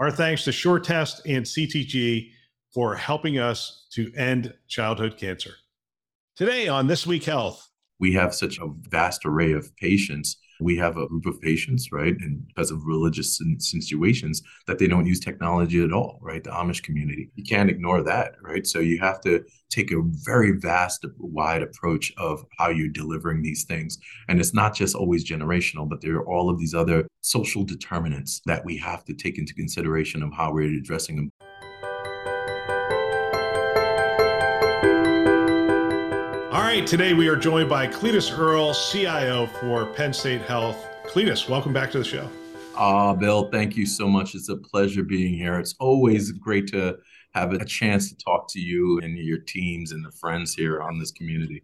Our thanks to SureTest and CTG for helping us to end childhood cancer. Today on This Week Health, we have such a vast array of patients. We have a group of patients, right, and because of religious situations, that they don't use technology at all, right? The Amish community. You can't ignore that, right? So you have to take a very vast, wide approach of how you're delivering these things. And it's not just always generational, but there are all of these other social determinants that we have to take into consideration of how we're addressing them. Right, today we are joined by Cletis Earle, CIO for Penn State Health. Cletis, welcome back to the show. Ah, Bill, thank you so much. It's a pleasure being here. It's always great to have a chance to talk to you and your teams and the friends here on this community.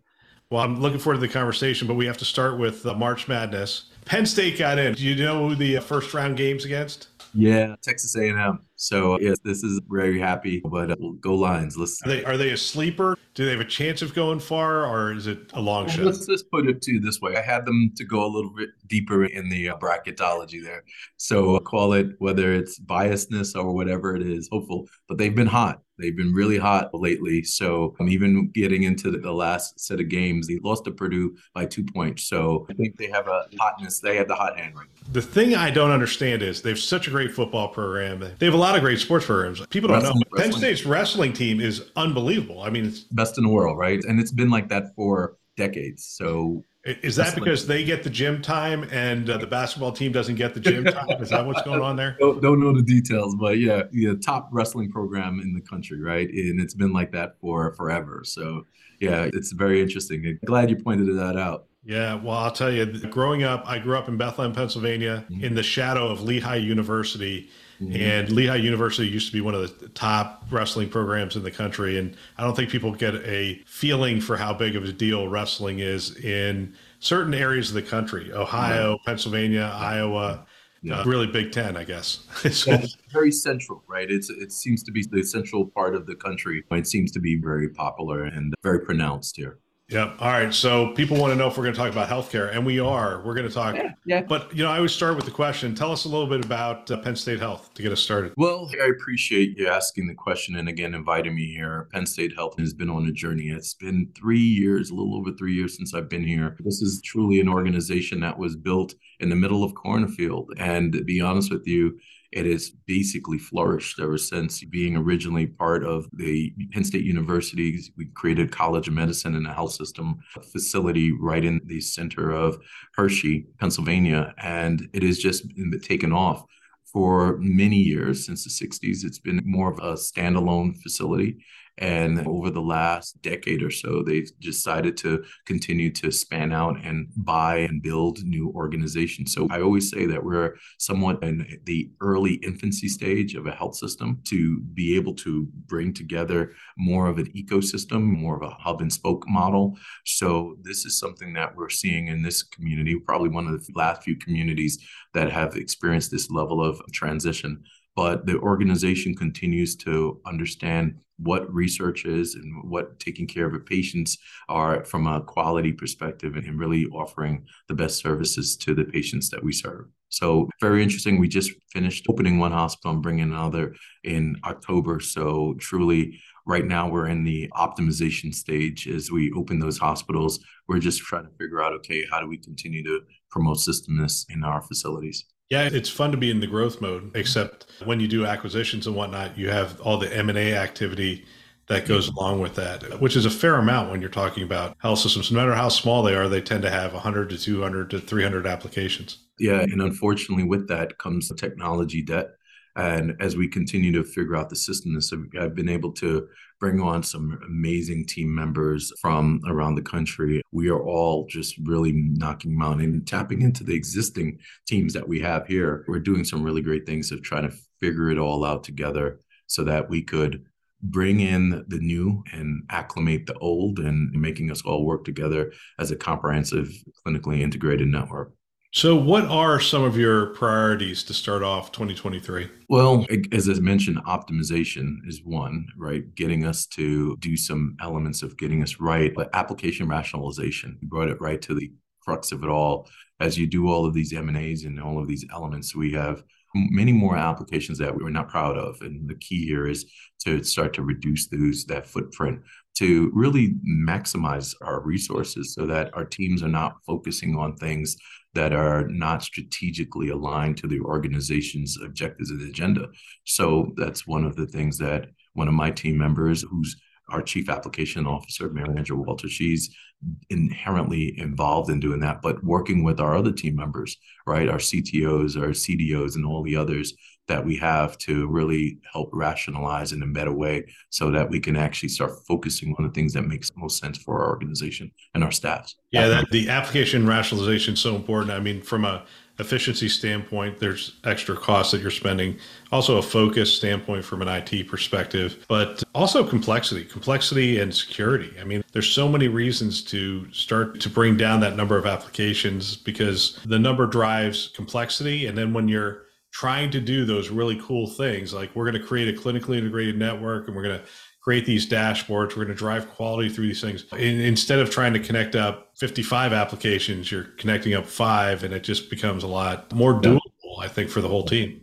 Well, I'm looking forward to the conversation, but we have to start with uh, March Madness. Penn State got in. Do you know who the uh, first round games against? Yeah, Texas A&M. So yes, this is very happy. But uh, go Lions. Let's. Are they are they a sleeper? Do they have a chance of going far, or is it a long well, shot? Let's just put it to you this way: I had them to go a little bit deeper in the uh, bracketology there. So uh, call it whether it's biasness or whatever it is, hopeful. But they've been hot. They've been really hot lately. So I'm even getting into the, the last set of games. They lost to Purdue by two points. So I think they have a hotness. They have the hot hand right now. The thing I don't understand is they have such a great football program. They have a lot of great sports programs. People don't wrestling, know. Wrestling. Penn State's wrestling team is unbelievable. I mean, it's best in the world, right? And it's been like that for decades. So is that because they get the gym time and uh, the basketball team doesn't get the gym time? Is that what's going on there? Don't, don't, know the details, but yeah, yeah, top wrestling program in the country, right? And it's been like that for forever. So yeah, it's very interesting. Glad you pointed that out. Yeah, well, I'll tell you, growing up, I grew up in Bethlehem, Pennsylvania, mm-hmm. in the shadow of Lehigh University. Mm-hmm. And Lehigh University used to be one of the top wrestling programs in the country. And I don't think people get a feeling for how big of a deal wrestling is in certain areas of the country Ohio, mm-hmm. Pennsylvania, Iowa. Yeah. Uh, really Big Ten, I guess. yeah, very central, right? It's it seems to be the central part of the country. It seems to be very popular and very pronounced here. Yeah. All right. So people want to know if we're going to talk about healthcare, and we are. We're going to talk. Yeah. yeah. But you know, I always start with the question. Tell us a little bit about uh, Penn State Health to get us started. Well, I appreciate you asking the question, and again, inviting me here. Penn State Health has been on a journey. It's been three years, a little over three years since I've been here. This is truly an organization that was built in the middle of cornfield, and to be honest with you it has basically flourished ever since being originally part of the Penn State University. We created College of Medicine and a health system facility right in the center of Hershey, Pennsylvania. And it has just taken off for many years since the 60s. It's been more of a standalone facility. And over the last decade or so, they've decided to continue to span out and buy and build new organizations. So I always say that we're somewhat in the early infancy stage of a health system to be able to bring together more of an ecosystem, more of a hub and spoke model. So this is something that we're seeing in this community, probably one of the last few communities that have experienced this level of transition but the organization continues to understand what research is and what taking care of patients are from a quality perspective and really offering the best services to the patients that we serve. So very interesting. We just finished opening one hospital and bringing another in October. So truly right now we're in the optimization stage as we open those hospitals. We're just trying to figure out, okay, how do we continue to promote systemness in our facilities? Yeah, it's fun to be in the growth mode, except when you do acquisitions and whatnot, you have all the M&A activity that goes mm-hmm. along with that, which is a fair amount when you're talking about health systems. No matter how small they are, they tend to have 100 to 200 to 300 applications. Yeah, and unfortunately with that comes the technology debt And as we continue to figure out the system, this I've been able to bring on some amazing team members from around the country. We are all just really knocking them out and tapping into the existing teams that we have here. We're doing some really great things of trying to figure it all out together so that we could bring in the new and acclimate the old and making us all work together as a comprehensive clinically integrated network. So, what are some of your priorities to start off 2023? Well, as I mentioned, optimization is one, right? Getting us to do some elements of getting us right, but application rationalization. You brought it right to the crux of it all. As you do all of these M&As and all of these elements, we have many more applications that we're not proud of. And the key here is to start to reduce those that footprint to really maximize our resources so that our teams are not focusing on things that are not strategically aligned to the organization's objectives and agenda. So that's one of the things that one of my team members, who's our chief application officer, Mary Andrew Walter, she's inherently involved in doing that, but working with our other team members, right? Our CTOs, our CDOs, and all the others that we have to really help rationalize in a better way so that we can actually start focusing on the things that makes most sense for our organization and our staffs. Yeah, that, the application rationalization is so important. I mean, from a efficiency standpoint, there's extra costs that you're spending. Also, a focus standpoint from an IT perspective, but also complexity, complexity and security. I mean, there's so many reasons to start to bring down that number of applications because the number drives complexity. And then when you're trying to do those really cool things. Like we're going to create a clinically integrated network and we're going to create these dashboards. We're going to drive quality through these things. In, instead of trying to connect up 55 applications, you're connecting up five and it just becomes a lot more doable, I think, for the whole team.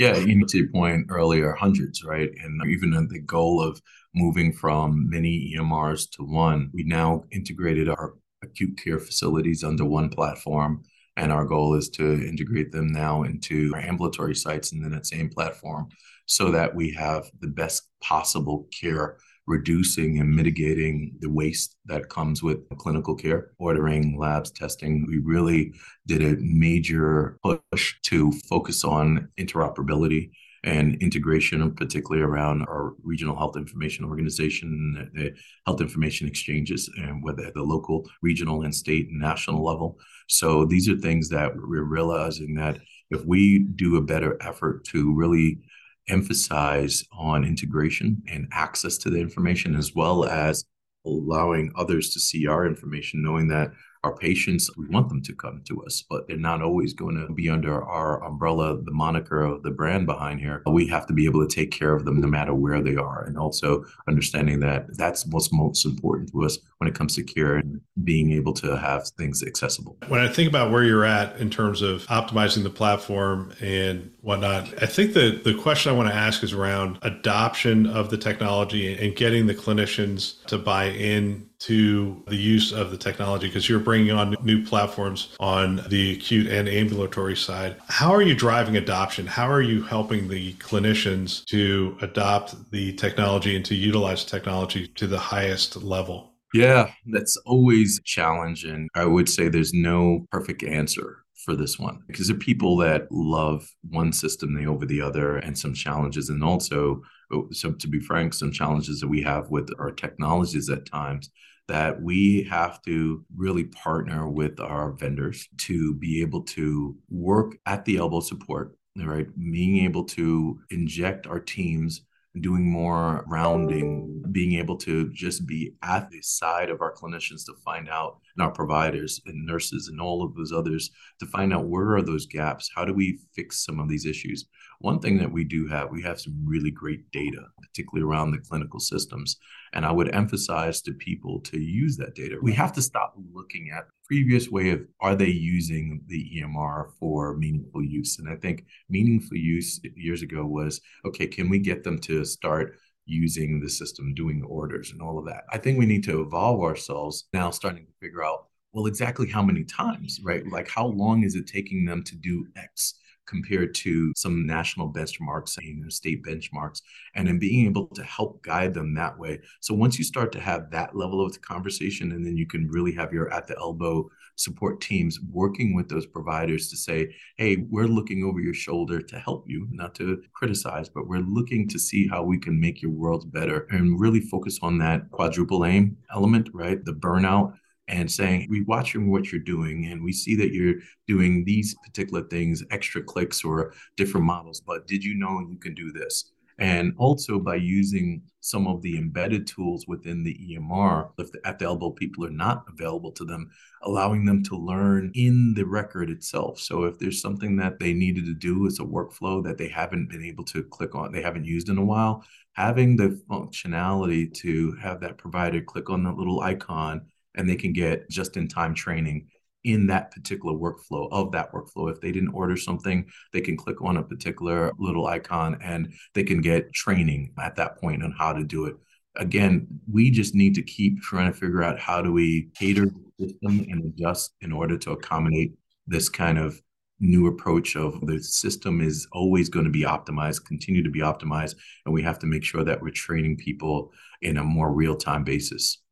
Yeah, you know, to your point earlier, hundreds, right? And even the goal of moving from many EMRs to one, we now integrated our acute care facilities under one platform and our goal is to integrate them now into our ambulatory sites and then that same platform so that we have the best possible care, reducing and mitigating the waste that comes with clinical care, ordering, labs, testing. We really did a major push to focus on interoperability and integration, particularly around our regional health information organization, the health information exchanges, and whether at the local, regional, and state and national level. So these are things that we're realizing that if we do a better effort to really emphasize on integration and access to the information, as well as allowing others to see our information, knowing that our patients, we want them to come to us, but they're not always going to be under our umbrella, the moniker of the brand behind here. We have to be able to take care of them no matter where they are. And also understanding that that's what's most important to us when it comes to care and being able to have things accessible. When I think about where you're at in terms of optimizing the platform and whatnot, I think the, the question I want to ask is around adoption of the technology and getting the clinicians to buy in to the use of the technology because you're bringing on new platforms on the acute and ambulatory side. How are you driving adoption? How are you helping the clinicians to adopt the technology and to utilize technology to the highest level? Yeah, that's always a challenge. And I would say there's no perfect answer for this one because there are people that love one system they over the other and some challenges and also oh, so to be frank some challenges that we have with our technologies at times that we have to really partner with our vendors to be able to work at the elbow support right? Being able to inject our teams doing more rounding, being able to just be at the side of our clinicians to find out, and our providers and nurses and all of those others to find out where are those gaps? How do we fix some of these issues? One thing that we do have, we have some really great data, particularly around the clinical systems. And I would emphasize to people to use that data. We have to stop looking at previous way of are they using the EMR for meaningful use? And I think meaningful use years ago was okay, can we get them to start using the system, doing orders and all of that? I think we need to evolve ourselves now, starting to figure out well, exactly how many times, right? Like how long is it taking them to do X? Compared to some national benchmarks and state benchmarks, and then being able to help guide them that way. So once you start to have that level of conversation, and then you can really have your at the elbow support teams working with those providers to say, hey, we're looking over your shoulder to help you, not to criticize, but we're looking to see how we can make your world better and really focus on that quadruple aim element, right? The burnout and saying, we watching what you're doing and we see that you're doing these particular things, extra clicks or different models, but did you know you can do this? And also by using some of the embedded tools within the EMR, if the at the elbow people are not available to them, allowing them to learn in the record itself. So if there's something that they needed to do it's a workflow that they haven't been able to click on, they haven't used in a while, having the functionality to have that provider click on that little icon and they can get just in time training in that particular workflow of that workflow. If they didn't order something, they can click on a particular little icon and they can get training at that point on how to do it. Again, we just need to keep trying to figure out how do we cater the system and adjust in order to accommodate this kind of new approach of the system is always going to be optimized, continue to be optimized, and we have to make sure that we're training people in a more real-time basis.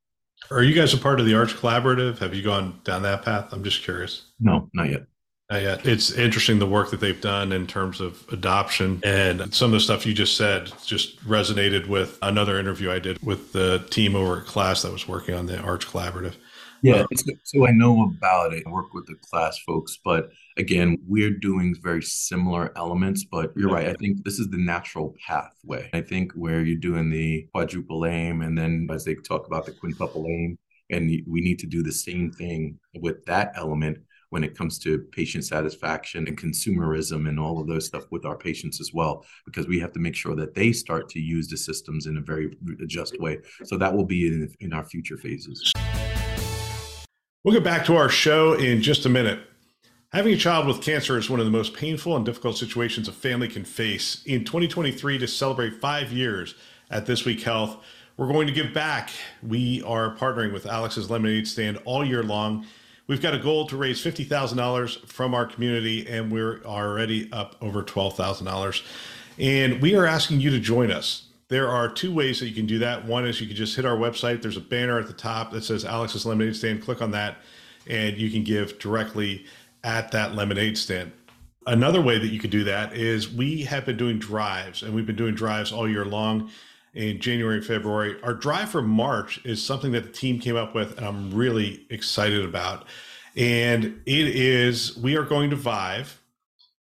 Are you guys a part of the Arch Collaborative? Have you gone down that path? I'm just curious. No, not yet. Not yet. It's interesting the work that they've done in terms of adoption and some of the stuff you just said just resonated with another interview I did with the team over at KLAS that was working on the Arch Collaborative. Yeah, so I know about it. I work with the KLAS folks, but again, we're doing very similar elements. But you're right. I think this is the natural pathway. I think where you're doing the quadruple aim, and then as they talk about the quintuple aim, and we need to do the same thing with that element when it comes to patient satisfaction and consumerism and all of those stuff with our patients as well, because we have to make sure that they start to use the systems in a very just way. So that will be in, in our future phases. We'll get back to our show in just a minute. Having a child with cancer is one of the most painful and difficult situations a family can face. In 2023, to celebrate five years at This Week Health, we're going to give back. We are partnering with Alex's Lemonade Stand all year long. We've got a goal to raise $50,000 from our community, and we're already up over $12,000. And we are asking you to join us. There are two ways that you can do that. One is you can just hit our website. There's a banner at the top that says Alex's Lemonade Stand. Click on that, and you can give directly at that lemonade stand. Another way that you could do that is we have been doing drives, and we've been doing drives all year long in January and February. Our drive for March is something that the team came up with, and I'm really excited about. And it is we are going to Vive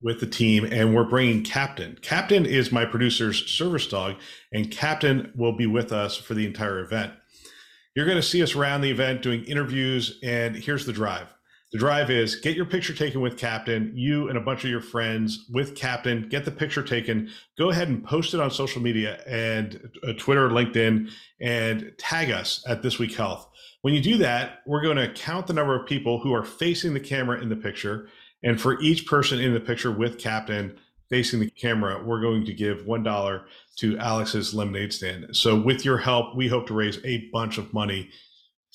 with the team and we're bringing Captain. Captain is my producer's service dog, and Captain will be with us for the entire event. You're going to see us around the event doing interviews, and here's the drive. The drive is get your picture taken with Captain, you and a bunch of your friends with Captain, get the picture taken, go ahead and post it on social media and uh, Twitter, LinkedIn, and tag us at This Week Health. When you do that, we're going to count the number of people who are facing the camera in the picture and for each person in the picture with Captain facing the camera, we're going to give $1 to Alex's lemonade stand. So, with your help, we hope to raise a bunch of money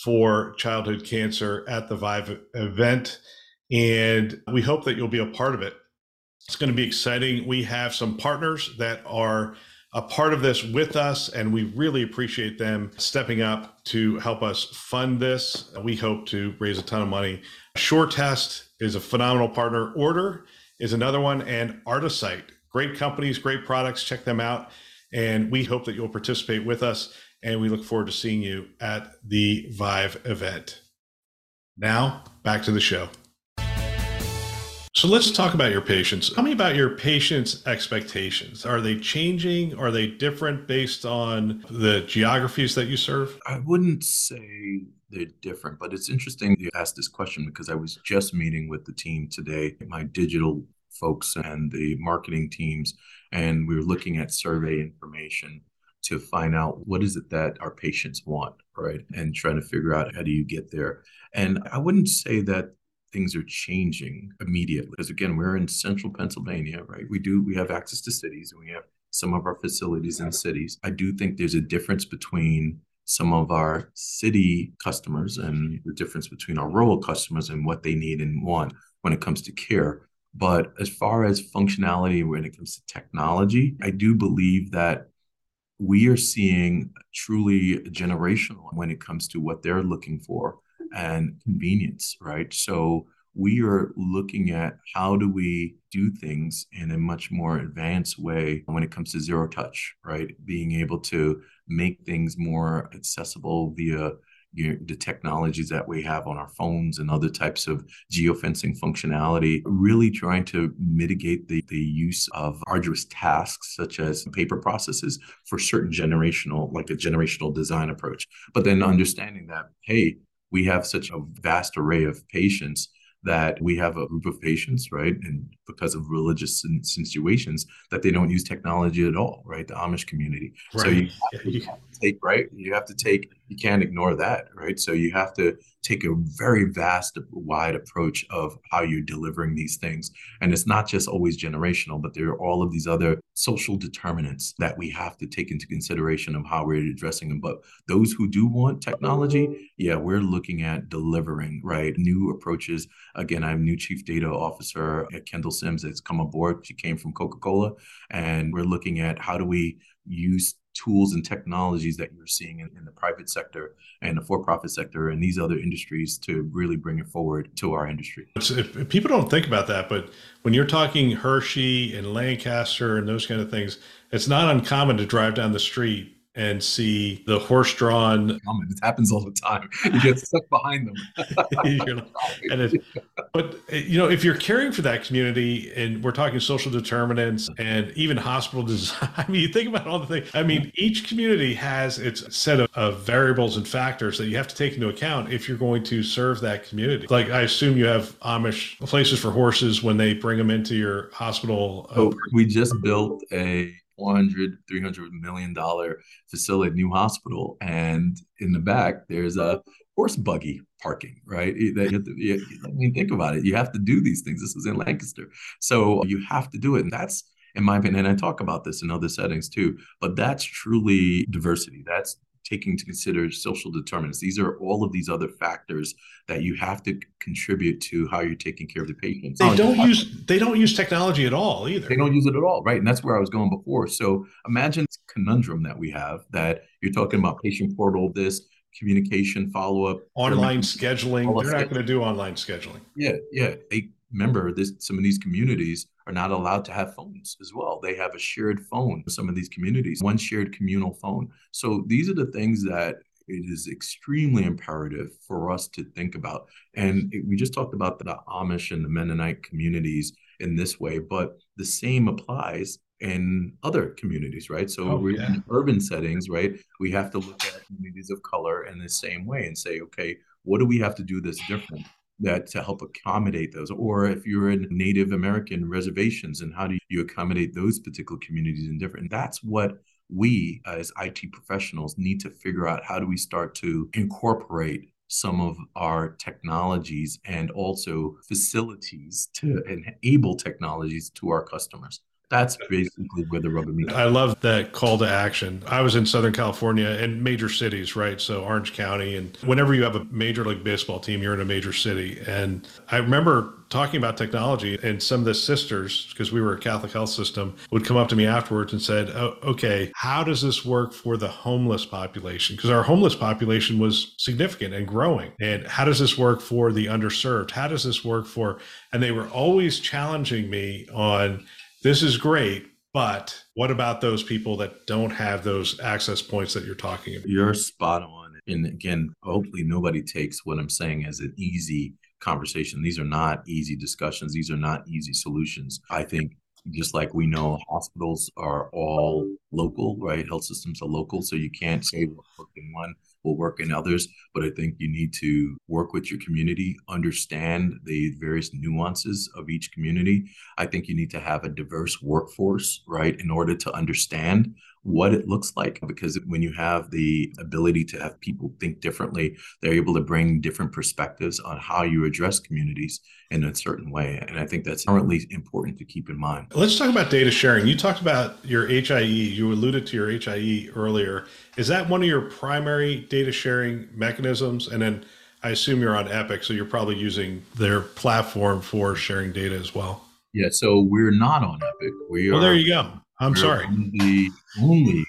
for childhood cancer at the Vive event. And we hope that you'll be a part of it. It's going to be exciting. We have some partners that are a part of this with us, and we really appreciate them stepping up to help us fund this. We hope to raise a ton of money. SureTest is a phenomenal partner. Ordr is another one, and Artisight. Great companies, great products. Check them out. And we hope that you'll participate with us. And we look forward to seeing you at the Vive event. Now, back to the show. So let's talk about your patients. Tell me about your patients' expectations. Are they changing? Are they different based on the geographies that you serve? I wouldn't say they're different, but it's interesting you asked this question because I was just meeting with the team today, my digital folks and the marketing teams, and we were looking at survey information to find out what is it that our patients want, right? And trying to figure out how do you get there. And I wouldn't say that things are changing immediately. Because again, we're in central Pennsylvania, right? We do we have access to cities and we have some of our facilities in cities. I do think there's a difference between some of our city customers and the difference between our rural customers and what they need and want when it comes to care. But as far as functionality when it comes to technology, I do believe that we are seeing truly generational when it comes to what they're looking for and convenience, right? So we are looking at how do we do things in a much more advanced way when it comes to zero touch, right? Being able to make things more accessible via you know, the technologies that we have on our phones and other types of geofencing functionality, really trying to mitigate the, the use of arduous tasks such as paper processes for certain generational, like a generational design approach. But then understanding that, hey, we have such a vast array of patients that we have a group of patients, right? And because of religious situations, that they don't use technology at all, right? The Amish community. Right. So you have, to, you have to take, right? You have to take, you can't ignore that, right? So you have to take a very vast, wide approach of how you're delivering these things. And it's not just always generational, but there are all of these other social determinants that we have to take into consideration of how we're addressing them. But those who do want technology, yeah, we're looking at delivering, right? New approaches. Again, I'm new chief data officer at Kendall Sims that's come aboard. She came from Coca Cola. And we're looking at how do we use tools and technologies that you're seeing in, in the private sector and the for-profit sector and these other industries to really bring it forward to our industry. If, if people don't think about that, but when you're talking Hershey and Lancaster and those kind of things, it's not uncommon to drive down the street and see the horse-drawn. It happens all the time. You get stuck behind them. and it, but you know, if you're caring for that community, and we're talking social determinants and even hospital design. I mean, you think about all the things. I mean, each community has its set of, of variables and factors that you have to take into account if you're going to serve that community. Like, I assume you have Amish places for horses when they bring them into your hospital. Oh, we just built a 400 300 million dollar facility new hospital and in the back there's a horse buggy parking right? I mean think about it. You have to do these things. This is in lancaster. So you have to do it. And that's in my opinion and i talk about this in other settings too but that's truly diversity. That's taking into consider social determinants. These are all of these other factors that you have to contribute to how you're taking care of the patients. They don't use they don't use technology at all either. They don't use it at all, right? And that's where I was going before. So imagine this conundrum that we have that you're talking about patient portal, this communication follow up, online scheduling. They're not going to do online scheduling. Yeah, yeah. They remember mm-hmm. this some of these communities are not allowed to have phones as well they have a shared phone some of these communities one shared communal phone so these are the things that it is extremely imperative for us to think about and we just talked about the amish and the mennonite communities in this way but the same applies in other communities, right? So oh, we're yeah. in urban settings, right? We have to look at communities of color in the same way and say, okay, what do we have to do this different? That to help accommodate those or if you're in native american reservations and how do you accommodate those particular communities in different that's what we as it professionals need to figure out how do we start to incorporate some of our technologies and also facilities to enable technologies to our customers that's basically where the rubber meets. I love that call to action. I was in Southern California and major cities, right? So Orange County, and whenever you have a major league baseball team, you're in a major city. And I remember talking about technology, and some of the sisters, because we were a Catholic health system, would come up to me afterwards and said, oh, "Okay, how does this work for the homeless population? Because our homeless population was significant and growing. And how does this work for the underserved? How does this work for?" And they were always challenging me on this is great, but what about those people that don't have those access points that you're talking about? You're spot on. And again, hopefully nobody takes what I'm saying as an easy conversation. These are not easy discussions. These are not easy solutions. I think just like we know hospitals are all local, right? Health systems are local. So you can't say what worked in one will work in others. But I think you need to work with your community, understand the various nuances of each community. I think you need to have a diverse workforce, right, in order to understand what it looks like because when you have the ability to have people think differently they're able to bring different perspectives on how you address communities in a certain way and i think that's currently important to keep in mind let's talk about data sharing you talked about your hie you alluded to your hie earlier is that one of your primary data sharing mechanisms and then i assume you're on epic so you're probably using their platform for sharing data as well Yeah, so we're not on Epic. We well, are. there you go. I'm sorry. The only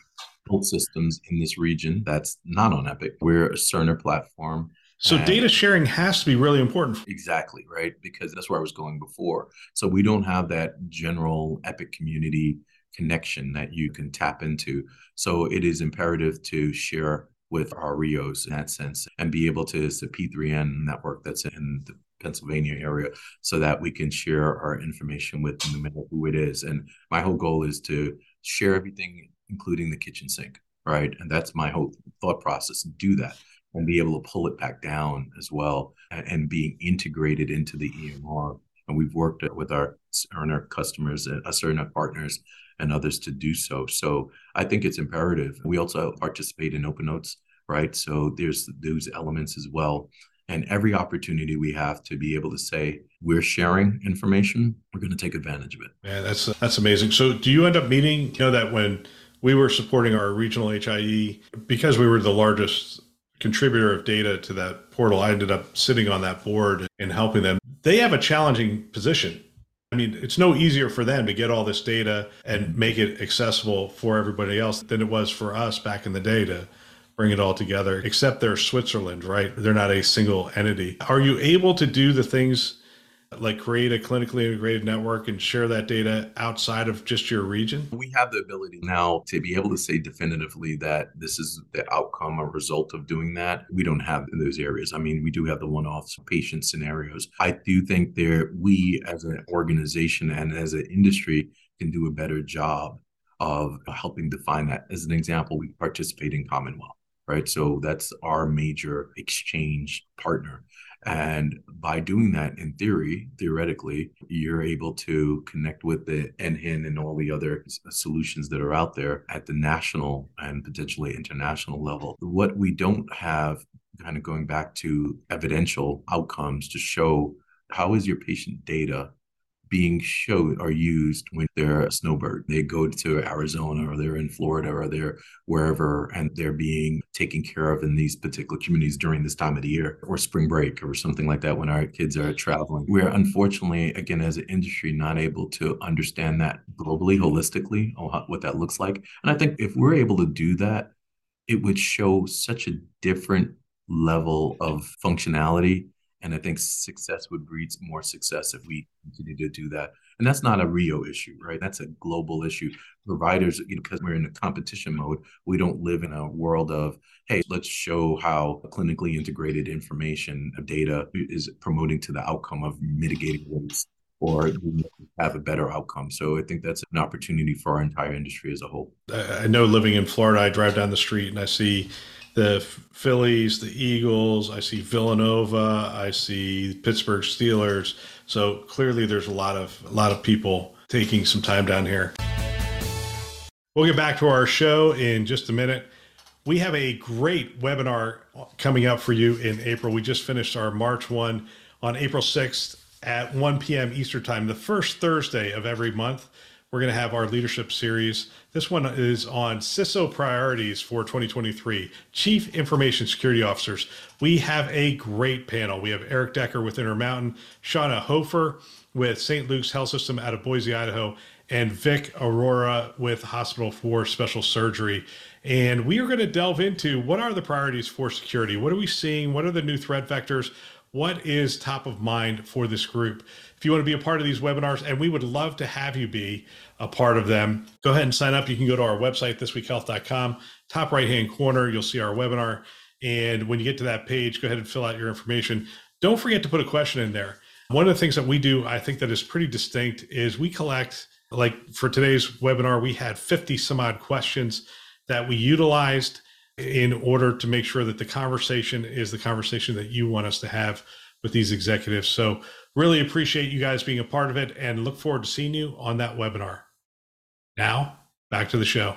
health systems in this region that's not on Epic. We're a Cerner platform. So data sharing has to be really important. Exactly, right? Because that's where I was going before. So we don't have that general Epic community connection that you can tap into. So it is imperative to share with our RHIOs in that sense and be able to, it's a P3N network that's in the Pennsylvania area so that we can share our information with no matter who it is. And my whole goal is to share everything, including the kitchen sink, right? And that's my whole thought process. Do that and be able to pull it back down as well and, being integrated into the EMR. And we've worked with our Cerner customers, uh, Cerner partners, and others to do so. So I think it's imperative. We also participate in OpenNotes, right? So there's those elements as well. And every opportunity we have to be able to say we're sharing information, we're going to take advantage of it. Yeah, that's that's amazing. So do you end up meeting? You know that when we were supporting our regional HIE because we were the largest contributor of data to that portal, I ended up sitting on that board and helping them. They have a challenging position I mean, it's no easier for them to get all this data and mm-hmm. make it accessible for everybody else than it was for us back in the day to bring it all together, except they're Switzerland, right? They're not a single entity. Are you able to do the things like create a clinically integrated network and share that data outside of just your region? We have the ability now to be able to say definitively that this is the outcome or result of doing that. We don't have those areas. I mean, we do have the one-off patient scenarios. I do think there we as an organization and as an industry can do a better job of helping define that. As an example, we participate in CommonWell right? So that's our major exchange partner. And by doing that, in theory, theoretically, you're able to connect with the NHIN and all the other solutions that are out there at the national and potentially international level. What we don't have, kind of going back to evidential outcomes to show how is your patient data being showed or used when they're a snowbird. They go to Arizona or they're in Florida or they're wherever and they're being taken care of in these particular communities during this time of the year or spring break or something like that when our kids are traveling. We're unfortunately, again, as an industry, not able to understand that globally, holistically, what that looks like. And I think if we're able to do that, it would show such a different level of functionality and I think success would breed more success if we continue to do that. And that's not a RHIO issue, right? That's a global issue. Providers, you know, because we're in a competition mode, we don't live in a world of, hey, let's show how clinically integrated information of data is promoting to the outcome of mitigating waste or have a better outcome. So I think that's an opportunity for our entire industry as a whole. I know living in Florida, I drive down the street and I see the Phillies, the Eagles. I see Villanova. I see Pittsburgh Steelers. So clearly, there's a lot of a lot of people taking some time down here. We'll get back to our show in just a minute. We have a great webinar coming up for you in April. We just finished our March one on April 6th at 1 p.m. Eastern Time, the first Thursday of every month we're going to have our leadership series. This one is on CISO priorities for 2023, Chief Information Security Officers. We have a great panel. We have Erik Decker with Intermountain, Shauna Hofer with St. Luke's Health System out of Boise, Idaho, and Vic Arora with Hospital for Special Surgery. And we are going to delve into what are the priorities for security? What are we seeing? What are the new threat vectors? What is top of mind for this group? You want to be a part of these webinars, and we would love to have you be a part of them, go ahead and sign up. You can go to our website, thisweekhealth.com. Top right hand corner, you'll see our webinar. And when you get to that page, go ahead and fill out your information. Don't forget to put a question in there. One of the things that we do, I think that is pretty distinct, is we collect, like for today's webinar, we had 50 some odd questions that we utilized in order to make sure that the conversation is the conversation that you want us to have with these executives. So, really appreciate you guys being a part of it and look forward to seeing you on that webinar. Now, back to the show.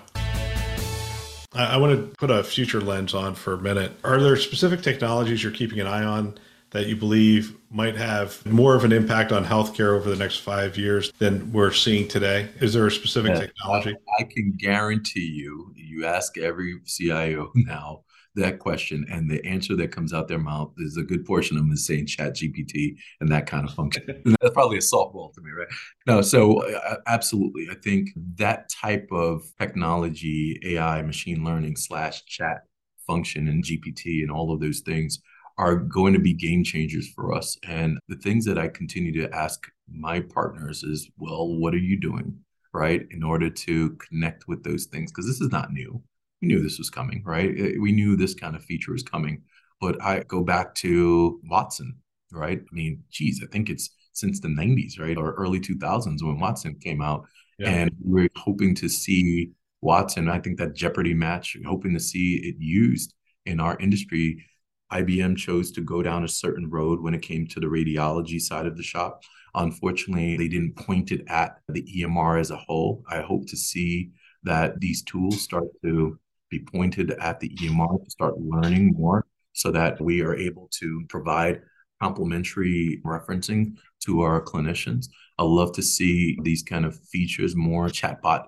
I, want to put a future lens on for a minute. Are there specific technologies you're keeping an eye on that you believe might have more of an impact on healthcare over the next five years than we're seeing today? Is there a specific yeah, technology? I, I, can guarantee you, you ask every CIO now, that question and the answer that comes out their mouth is a good portion of them is saying chat gpt and that kind of function. And that's probably a softball to me right? No so uh, absolutely. I think that type of technology ai machine learning slash chat function and gpt and all of those things are going to be game changers for us. And the things that i continue to ask my partners is well what are you doing? Right? In order to connect with those things because this is not new we knew this was coming, right? Eh, we knew this kind of feature was coming. But I go back to Watson, right? I mean, geez, I think it's since the 90s, right? Or early 2000s when Watson came out. Yeah. And we're hoping to see Watson. I think that Jeopardy match, hoping to see it used in our industry. IBM chose to go down a certain road when it came to the radiology side of the shop. Unfortunately, they didn't point it at the EMR as a whole. I hope to see that these tools start to be pointed at the EMR to start learning more so that we are able to provide complementary referencing to our clinicians. I love to see these kind of features, more chatbot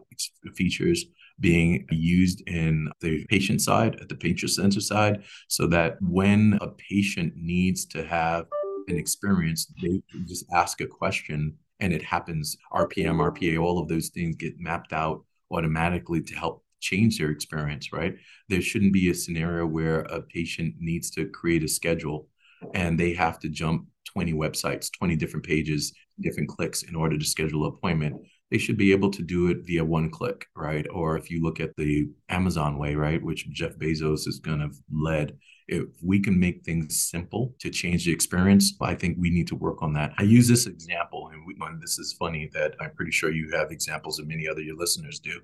features being used in the patient side, at the patient center side, so that when a patient needs to have an experience, they just ask a question and it happens. RPM, RPA, all of those things get mapped out automatically to help change their experience, right? There shouldn't be a scenario where a patient needs to create a schedule and they have to jump 20 websites, 20 different pages, different clicks in order to schedule an appointment. They should be able to do it via one click, right? Or if you look at the Amazon way, right, which Jeff Bezos is kind of led, if we can make things simple to change the experience, I think we need to work on that. I use this example, and, we, and this is funny that I'm pretty sure you have examples, and many other your listeners do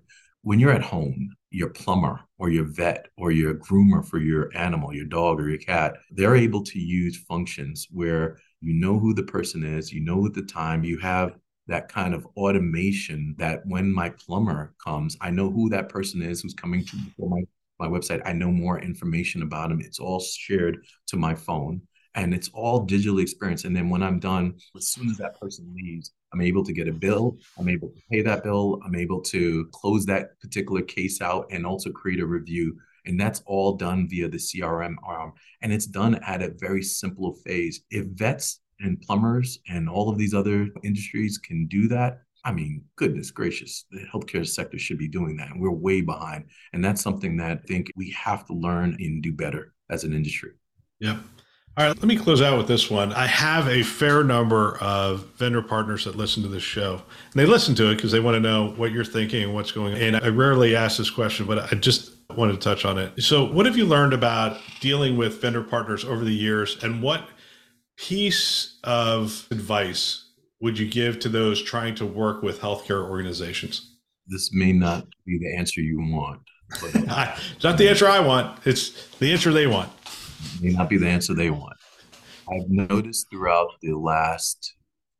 when you're at home, your plumber or your vet or your groomer for your animal, your dog or your cat, they're able to use functions where you know who the person is, you know the time, you have that kind of automation that when my plumber comes, I know who that person is who's coming to my, my website. I know more information about him. It's all shared to my phone and it's all digitally experienced. And then when I'm done, as soon as that person leaves, I'm able to get a bill. I'm able to pay that bill. I'm able to close that particular case out and also create a review. And that's all done via the CRM arm. And it's done at a very simple phase. If vets and plumbers and all of these other industries can do that, I mean, goodness gracious, the healthcare sector should be doing that. And we're way behind. And that's something that I think we have to learn and do better as an industry. Yep. All right, let me close out with this one. I have a fair number of vendor partners that listen to this show. And they listen to it because they want to know what you're thinking and what's going on. And I rarely ask this question, but I just wanted to touch on it. So, what have you learned about dealing with vendor partners over the years? And what piece of advice would you give to those trying to work with healthcare organizations? This may not be the answer you want. But, it's not the answer I want, it's the answer they want may not be the answer they want. I've noticed throughout the last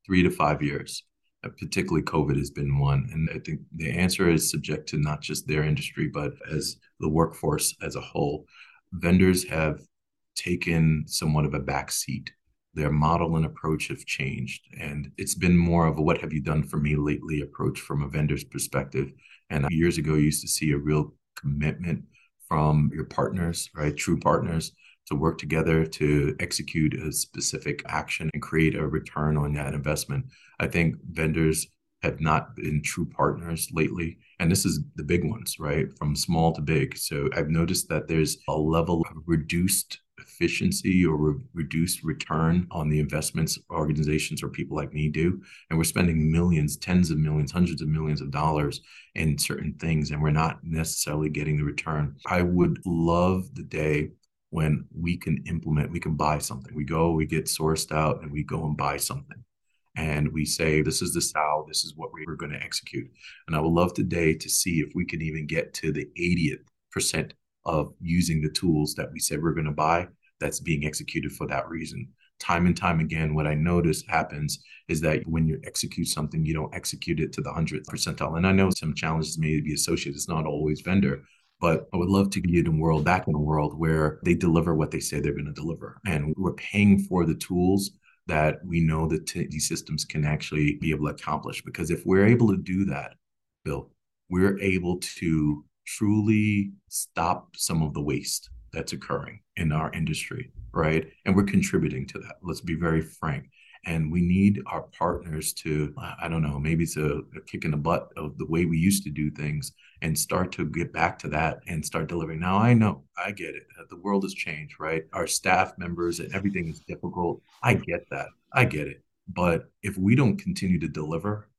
three to five years, particularly COVID has been one. And I think the answer is subject to not just their industry, but as the workforce as a whole. Vendors have taken somewhat of a back seat. Their model and approach have changed. And it's been more of a what have you done for me lately approach from a vendor's perspective. And years ago, you used to see a real commitment from your partners, right? True partners to work together to execute a specific action and create a return on that investment. I think vendors have not been true partners lately. And this is the big ones, right? From small to big. So I've noticed that there's a level of reduced efficiency or re- reduced return on the investments organizations or people like me do. And we're spending millions, tens of millions, hundreds of millions of dollars in certain things, and we're not necessarily getting the return. I would love the day when we can implement, we can buy something. We go, we get sourced out, and we go and buy something. And we say, this is the style, this is what we're going to execute. And I would love today to see if we can even get to the 80th percent of using the tools that we said we're going to buy that's being executed for that reason. Time and time again, what I notice happens is that when you execute something, you don't execute it to the 100th percentile. And I know some challenges may be associated. It's not always vendor, but I would love to get in a world back in a world where they deliver what they say they're going to deliver. And we're paying for the tools that we know that t- these systems can actually be able to accomplish. Because if we're able to do that, Bill, we're able to truly stop some of the waste that's occurring in our industry, right? And we're contributing to that. Let's be very frank. And we need our partners to, I don't know, maybe it's a, a, kick in the butt of the way we used to do things and start to get back to that and start delivering. Now, I know, I get it. Uh, the world has changed, right? Our staff members and everything is difficult. I get that. I get it. But if we don't continue to deliver,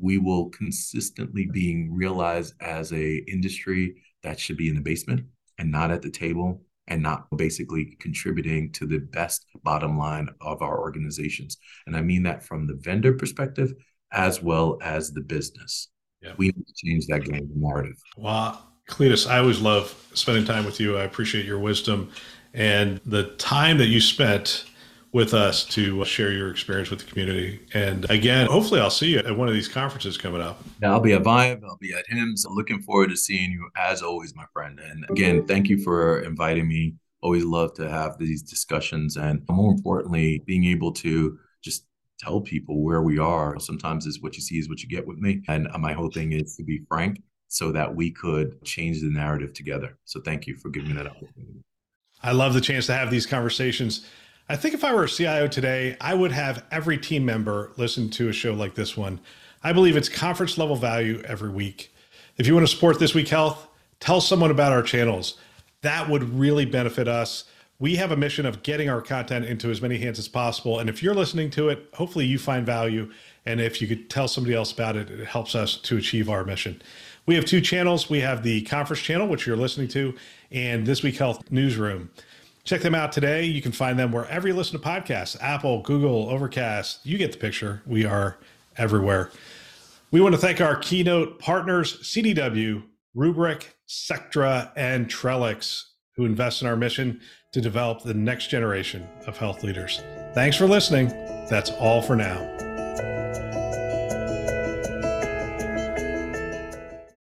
we will consistently being realized as a industry that should be in the basement and not at the table and not basically contributing to the best bottom line of our organizations. And I mean that from the vendor perspective as well as the business. Yeah. We need to change that game narrative. Well, Cletis, I always love spending time with you. I appreciate your wisdom and the time that you spent with us to share your experience with the community. And again, hopefully I'll see you at one of these conferences coming up. Yeah, I'll be at Vive, I'll be at HIMSS. I'm looking forward to seeing you as always, my friend. And again, thank you for inviting me. Always love to have these discussions and more importantly, being able to just tell people where we are. Sometimes is what you see is what you get with me. And uh, my whole thing is to be frank so that we could change the narrative together. So thank you for giving me that opportunity. I love the chance to have these conversations. I think if I were a CIO today, I would have every team member listen to a show like this one. I believe it's conference level value every week. If you want to support This Week Health, tell someone about our channels. That would really benefit us. We have a mission of getting our content into as many hands as possible. And if you're listening to it, hopefully you find value. And if you could tell somebody else about it, it helps us to achieve our mission. We have two channels. We have the conference channel, which you're listening to, and This Week Health Newsroom. Check them out today. You can find them wherever you listen to podcasts Apple, Google, Overcast. You get the picture. We are everywhere. We want to thank our keynote partners, CDW, Rubrik, Sectra, and Trellix, who invest in our mission to develop the next generation of health leaders. Thanks for listening. That's all for now.